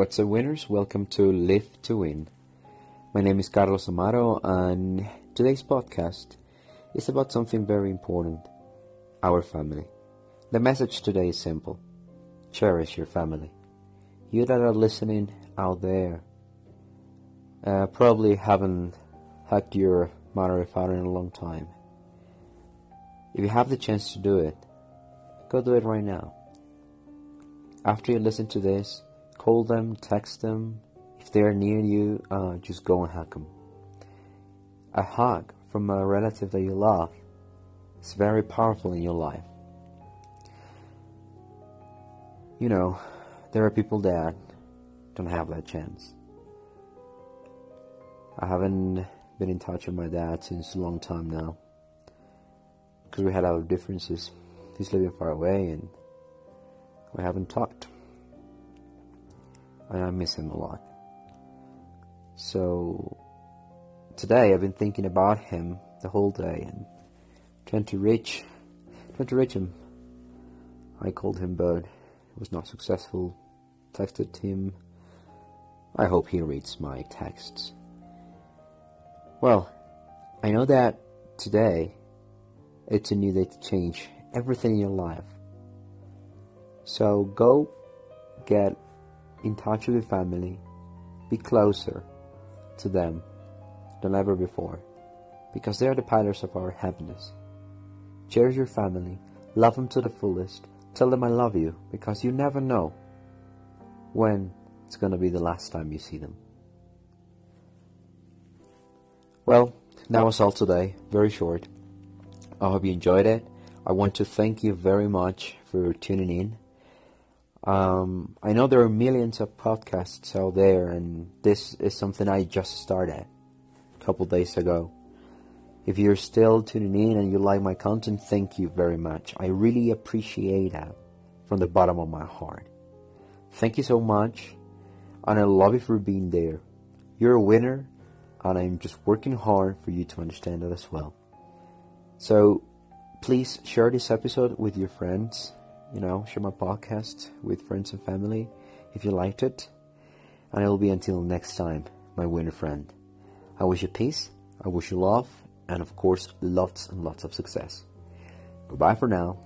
What's up, winners? Welcome to Live to Win. My name is Carlos Amaro, and today's podcast is about something very important our family. The message today is simple cherish your family. You that are listening out there uh, probably haven't hugged your mother or father in a long time. If you have the chance to do it, go do it right now. After you listen to this, call them, text them. If they're near you, uh, just go and hug them. A hug from a relative that you love is very powerful in your life. You know, there are people that don't have that chance. I haven't been in touch with my dad since a long time now because we had our differences. He's living far away and we haven't talked. And I miss him a lot. So today I've been thinking about him the whole day and trying to reach trying to reach him. I called him but it was not successful. Texted him. I hope he reads my texts. Well, I know that today it's a new day to change everything in your life. So go get in touch with your family, be closer to them than ever before, because they are the pillars of our happiness. Cherish your family, love them to the fullest, tell them I love you, because you never know when it's going to be the last time you see them. Well, that was all today, very short. I hope you enjoyed it. I want to thank you very much for tuning in. Um, I know there are millions of podcasts out there, and this is something I just started a couple days ago. If you're still tuning in and you like my content, thank you very much. I really appreciate that from the bottom of my heart. Thank you so much, and I love you for being there. You're a winner, and I'm just working hard for you to understand that as well. So please share this episode with your friends. You know, share my podcast with friends and family if you liked it. And it'll be until next time, my winner friend. I wish you peace, I wish you love, and of course, lots and lots of success. Goodbye for now.